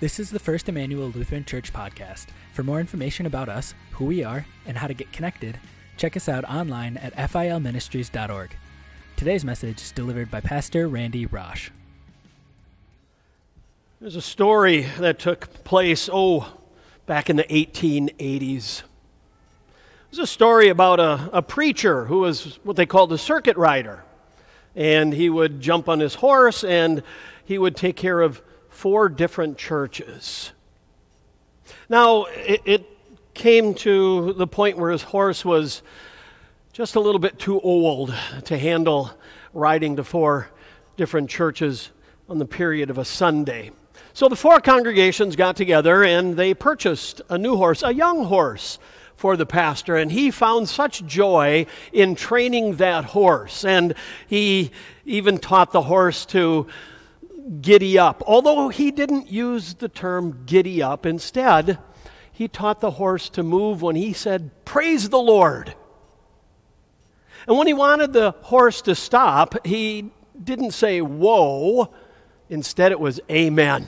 This is the First Immanuel Lutheran Church podcast. For more information about us, who we are, and how to get connected, check us out online at filministries.org. Today's message is delivered by Pastor Randy Rosh. There's a story that took place, oh, back in the 1880s. It was a story about a, a preacher who was what they called a circuit rider. And he would jump on his horse and he would take care of four different churches. Now, it, it came to the point where his horse was just a little bit too old to handle riding to four different churches on the period of a Sunday. So the four congregations got together and they purchased a new horse, a young horse for the pastor, and he found such joy in training that horse. And he even taught the horse to giddy up, although he didn't use the term giddy up. Instead, he taught the horse to move when he said, Praise the Lord. And when he wanted the horse to stop, he didn't say, Whoa. Instead, it was, Amen.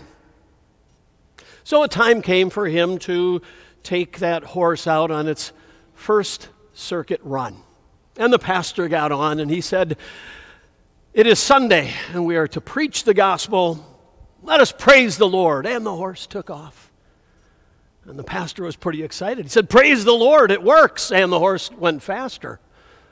So a time came for him to take that horse out on its first circuit run. And the pastor got on and he said, It is Sunday and we are to preach the gospel. Let us praise the Lord. And the horse took off. And the pastor was pretty excited. He said, Praise the Lord, it works. And the horse went faster.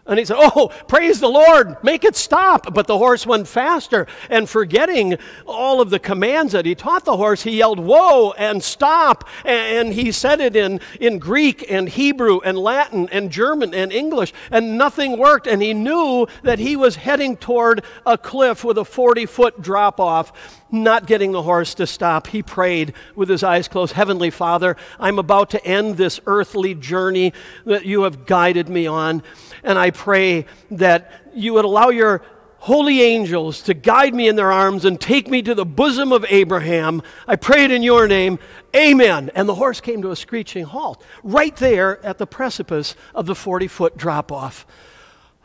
And he said, Oh, praise the Lord, make it stop. But the horse went faster. And forgetting all of the commands that he taught the horse, he yelled, Whoa, and stop. And he said it in, in Greek and Hebrew and Latin and German and English. And nothing worked. And he knew that he was heading toward a cliff with a 40 foot drop off not getting the horse to stop, he prayed with his eyes closed Heavenly Father, I'm about to end this earthly journey that you have guided me on. And I pray that you would allow your holy angels to guide me in their arms and take me to the bosom of Abraham. I pray it in your name. Amen. And the horse came to a screeching halt right there at the precipice of the 40 foot drop off.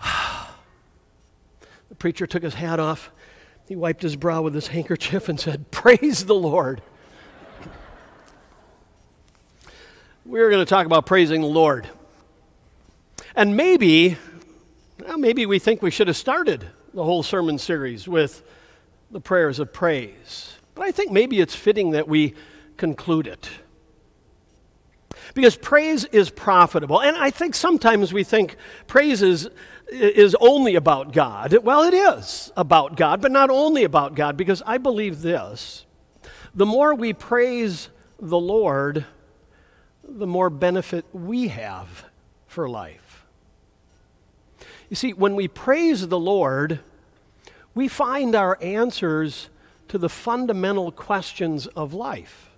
the preacher took his hat off he wiped his brow with his handkerchief and said, Praise the Lord. We're going to talk about praising the Lord. And maybe, well, maybe we think we should have started the whole sermon series with the prayers of praise. But I think maybe it's fitting that we conclude it. Because praise is profitable. And I think sometimes we think praise is is only about God. Well, it is about God, but not only about God, because I believe this the more we praise the Lord, the more benefit we have for life. You see, when we praise the Lord, we find our answers to the fundamental questions of life.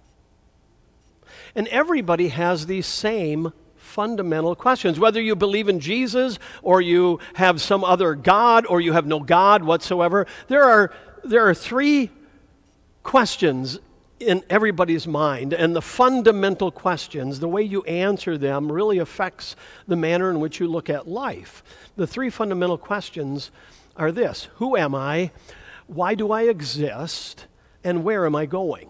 And everybody has these same fundamental questions. Whether you believe in Jesus or you have some other God or you have no God whatsoever, there are, there are three questions in everybody's mind. And the fundamental questions, the way you answer them, really affects the manner in which you look at life. The three fundamental questions are this Who am I? Why do I exist? And where am I going?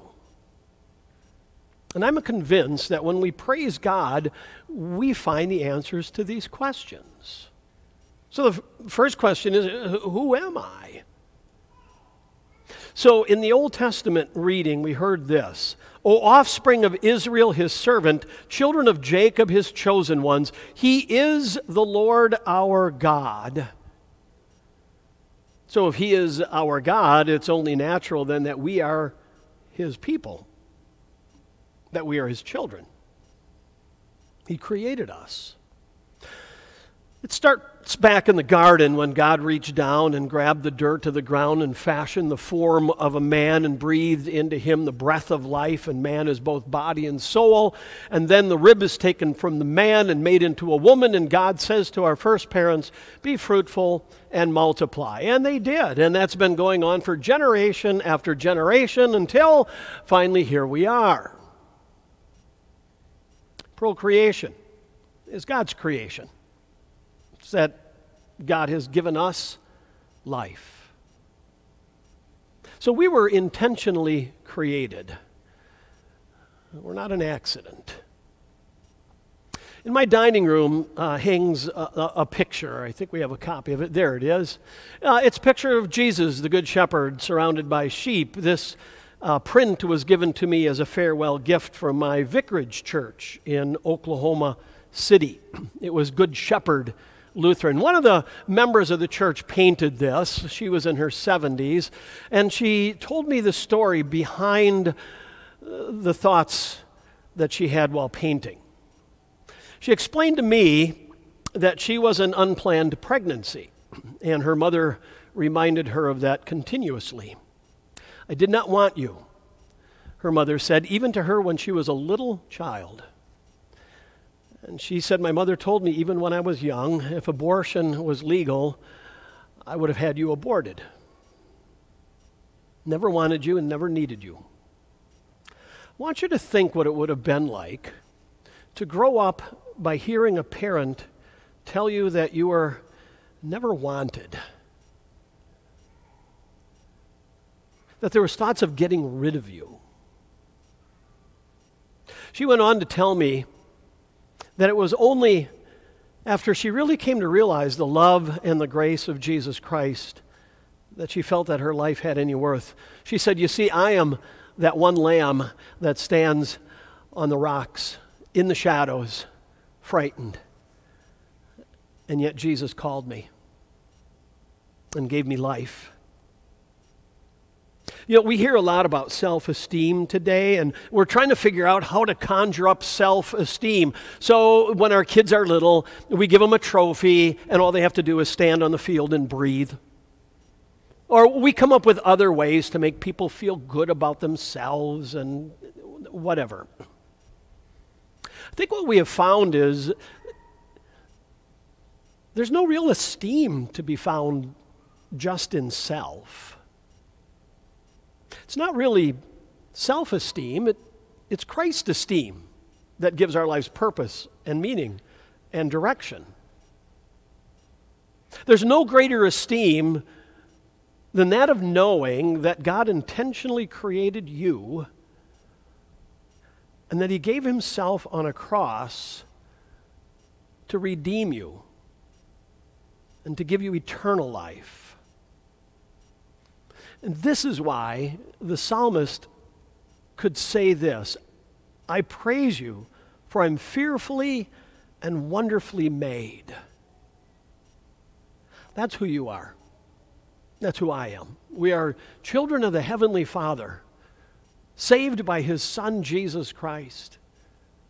And I'm convinced that when we praise God, we find the answers to these questions. So the f- first question is uh, Who am I? So in the Old Testament reading, we heard this O offspring of Israel, his servant, children of Jacob, his chosen ones, he is the Lord our God. So if he is our God, it's only natural then that we are his people that we are his children. He created us. It starts back in the garden when God reached down and grabbed the dirt to the ground and fashioned the form of a man and breathed into him the breath of life, and man is both body and soul. And then the rib is taken from the man and made into a woman, and God says to our first parents, Be fruitful and multiply. And they did, and that's been going on for generation after generation until finally here we are. Procreation is God's creation. It's that God has given us life. So we were intentionally created. We're not an accident. In my dining room uh, hangs a, a, a, picture. I think we have a copy of it. There it is. Uh, it's a picture of Jesus, the Good Shepherd, surrounded by sheep. This uh, print was given to me as a farewell gift from my vicarage church in Oklahoma City. It was Good Shepherd Lutheran. One of the members of the church painted this. She was in her 70s, and she told me the story behind uh, the thoughts that she had while painting. She explained to me that she was an unplanned pregnancy, and her mother reminded her of that continuously. I did not want you, her mother said, even to her when she was a little child. And she said, My mother told me even when I was young, if abortion was legal, I would have had you aborted. Never wanted you and never needed you. I want you to think what it would have been like to grow up by hearing a parent tell you that you were never wanted, that there was thoughts of getting rid of you. She went on to tell me that it was only after she really came to realize the love and the grace of Jesus Christ that she felt that her life had any worth. She said, You see, I am that one lamb that stands on the rocks in the shadows frightened. And yet Jesus called me and gave me life. You know, we hear a lot about self esteem today, and we're trying to figure out how to conjure up self esteem. So, when our kids are little, we give them a trophy, and all they have to do is stand on the field and breathe. Or we come up with other ways to make people feel good about themselves and whatever. I think what we have found is there's no real esteem to be found just in self. It's not really self esteem, it, it's Christ esteem that gives our lives purpose and meaning and direction. There's no greater esteem than that of knowing that God intentionally created you and that he gave himself on a cross to redeem you and to give you eternal life. And this is why the psalmist could say this I praise you, for I'm fearfully and wonderfully made. That's who you are. That's who I am. We are children of the Heavenly Father saved by his Son, Jesus Christ,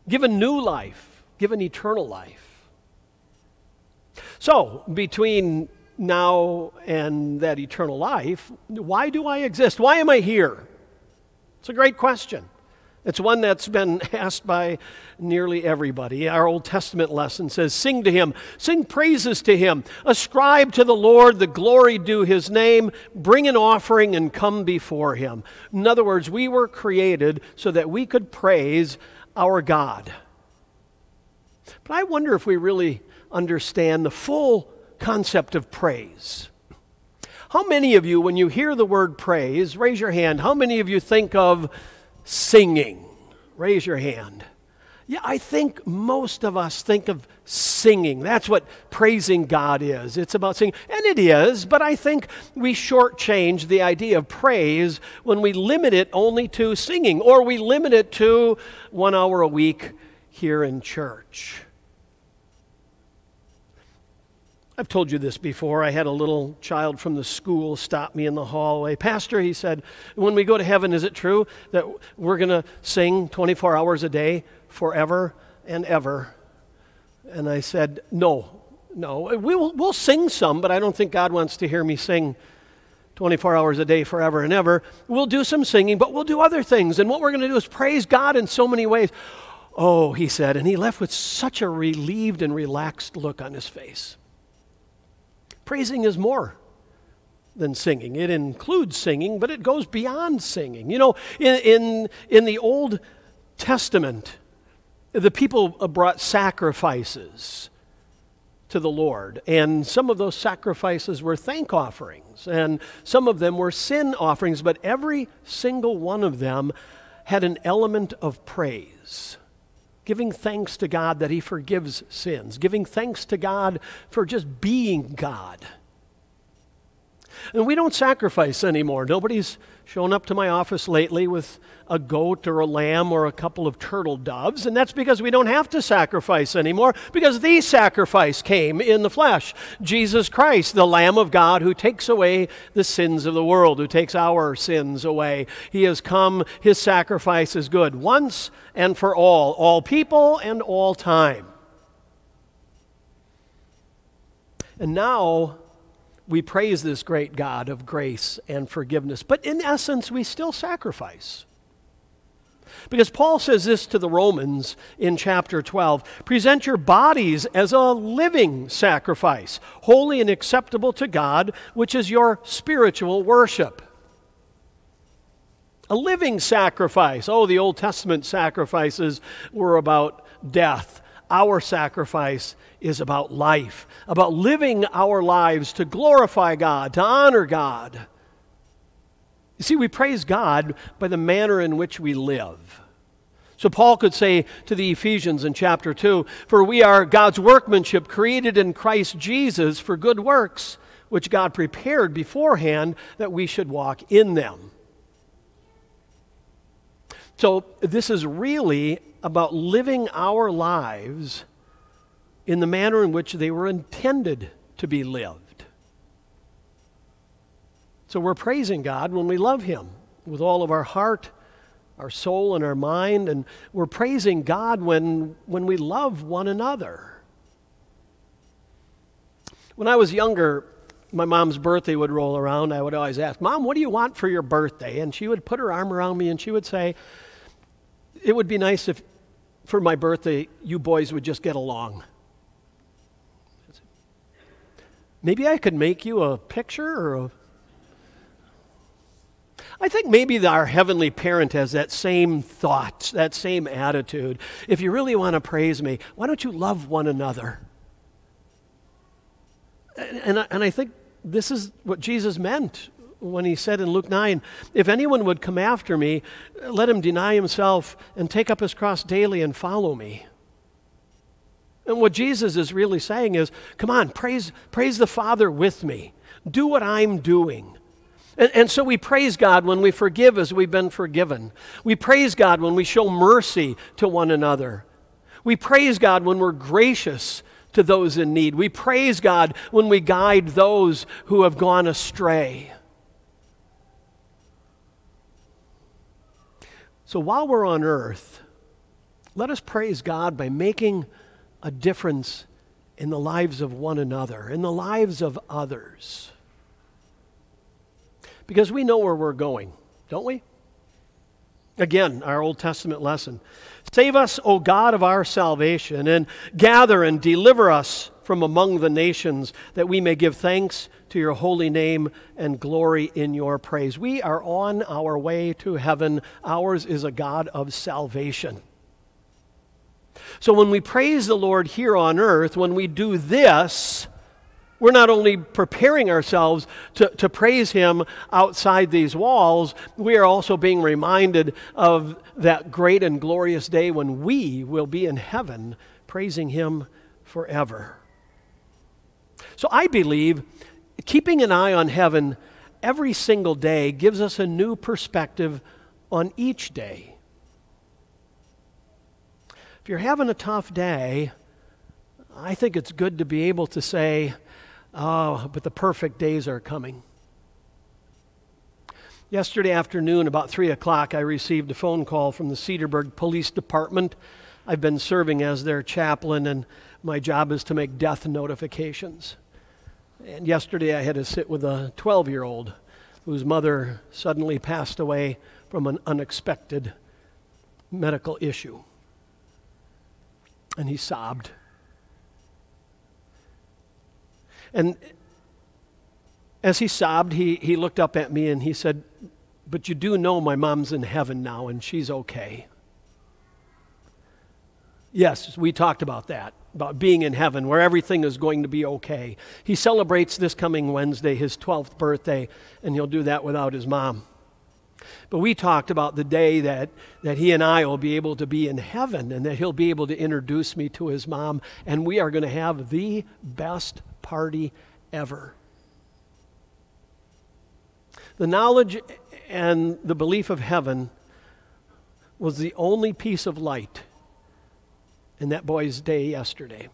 given new life, given eternal life. So, between now and that eternal life, why do I exist? Why am I here? It's a great question. It's one that's been asked by nearly everybody. Our Old Testament lesson says, Sing to him, sing praises to him, ascribe to the Lord the glory due his name, bring an offering and come before him. In other words, we were created so that we could praise our God. But I wonder if we really understand the full concept of praise. How many of you, when you hear the word praise, raise your hand, how many of you think of singing? Raise your hand. Yeah, I think most of us think of singing. That's what praising God is. It's about singing. And it is, but I think we shortchange the idea of praise when we limit it only to singing or we limit it to one hour a week here in church. I've told you this before. I had a little child from the school stop me in the hallway. Pastor, he said, when we go to heaven, is it true that we're going to sing 24 hours a day forever and ever? And I said, no, no. We will, we'll sing some, but I don't think God wants to hear me sing 24 hours a day forever and ever. We'll do some singing, but we'll do other things. And what we're going to do is praise God in so many ways. Oh, he said, and he left with such a relieved and relaxed look on his face. Praising is more than singing. It includes singing, but it goes beyond singing. You know, in, in, in the Old Testament, the people uh, brought sacrifices to the Lord, and some of those sacrifices were thank offerings, and some of them were sin offerings, but every single one of them had an element of praise. Giving thanks to God that He forgives sins, giving thanks to God for just being God. And we don't sacrifice anymore. Nobody's shown up to my office lately with a goat or a lamb or a couple of turtle doves, and that's because we don't have to sacrifice anymore, because the sacrifice came in the flesh. Jesus Christ, the Lamb of God who takes away the sins of the world, who takes our sins away. He has come, his sacrifice is good, once and for all, all people and all time. And now, we praise this great God of grace and forgiveness. But in essence, we still sacrifice. Because Paul says this to the Romans in chapter 12 present your bodies as a living sacrifice, holy and acceptable to God, which is your spiritual worship. A living sacrifice. Oh, the Old Testament sacrifices were about death. Our sacrifice is about life, about living our lives to glorify God, to honor God. You see, we praise God by the manner in which we live. So Paul could say to the Ephesians in chapter 2 For we are God's workmanship, created in Christ Jesus for good works, which God prepared beforehand that we should walk in them. So this is really about living our lives in the manner in which they were intended to be lived. So we're praising God when we love Him with all of our heart, our soul, and our mind, and we're praising God when, when we love one another. When I was younger, my mom's birthday would roll around. I would always ask, Mom, what do you want for your birthday? And she would put her arm around me and she would say, It would be nice if for my birthday you boys would just get along. Maybe I could make you a picture or a. I think maybe our heavenly parent has that same thought, that same attitude. If you really want to praise me, why don't you love one another? And, and, I, and I think this is what Jesus meant when he said in Luke 9, If anyone would come after me, let him deny himself and take up his cross daily and follow me. And what Jesus is really saying is, come on, praise, praise the Father with me. Do what I'm doing. And, and, so we praise God when we forgive as we've been forgiven. We praise God when we show mercy to one another. We praise God when we're gracious to those in need. We praise God when we guide those who have gone astray. So while we're on earth, let us praise God by making a difference in the lives of one another, in the lives of others. Because we know where we're going, don't we? Again, our Old Testament lesson. Save us, O God of our salvation, and gather and deliver us from among the nations, that we may give thanks to your holy name and glory in your praise. We are on our way to heaven. Ours is a God of salvation. So when we praise the Lord here on earth, when we do this, we're not only preparing ourselves to, to praise Him outside these walls, we are also being reminded of that great and glorious day when we will be in heaven praising Him forever. So I believe keeping an eye on heaven every single day gives us a new perspective on each day. If you're having a tough day, I think it's good to be able to say, Oh, but the perfect days are coming. Yesterday afternoon, about 3 o'clock, I received a phone call from the Cedarburg Police Department. I've been serving as their chaplain, and my job is to make death notifications. And yesterday, I had to sit with a 12 year old whose mother suddenly passed away from an unexpected medical issue and he sobbed. And as he sobbed, he, he looked up at me and he said, But you do know my mom's in heaven now and she's okay. Yes, we talked about that, about being in heaven where everything is going to be okay. He celebrates this coming Wednesday his 12th birthday, and he'll do that without his mom. But we talked about the day that, that he and I will be able to be in heaven and that he'll be able to introduce me to his mom, and we are going to have the best party ever. The knowledge and the belief of heaven was the only piece of light in that boy's day yesterday.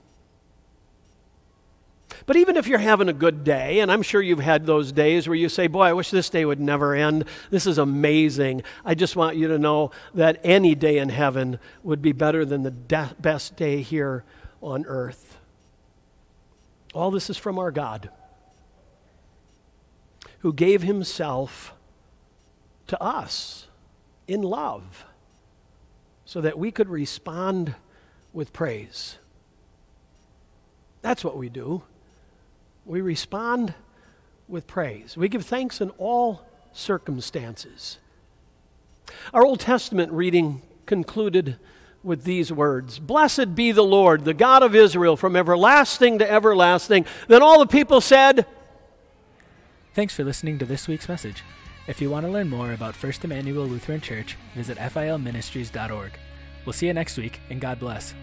But even if you're having a good day, and I'm sure you've had those days where you say, Boy, I wish this day would never end. This is amazing. I just want you to know that any day in heaven would be better than the de- best day here on earth. All this is from our God, who gave himself to us in love so that we could respond with praise. That's what we do. We respond with praise. We give thanks in all circumstances. Our Old Testament reading concluded with these words Blessed be the Lord, the God of Israel, from everlasting to everlasting. Then all the people said, Thanks for listening to this week's message. If you want to learn more about First Immanuel Lutheran Church, visit filministries.org. We'll see you next week, and God bless.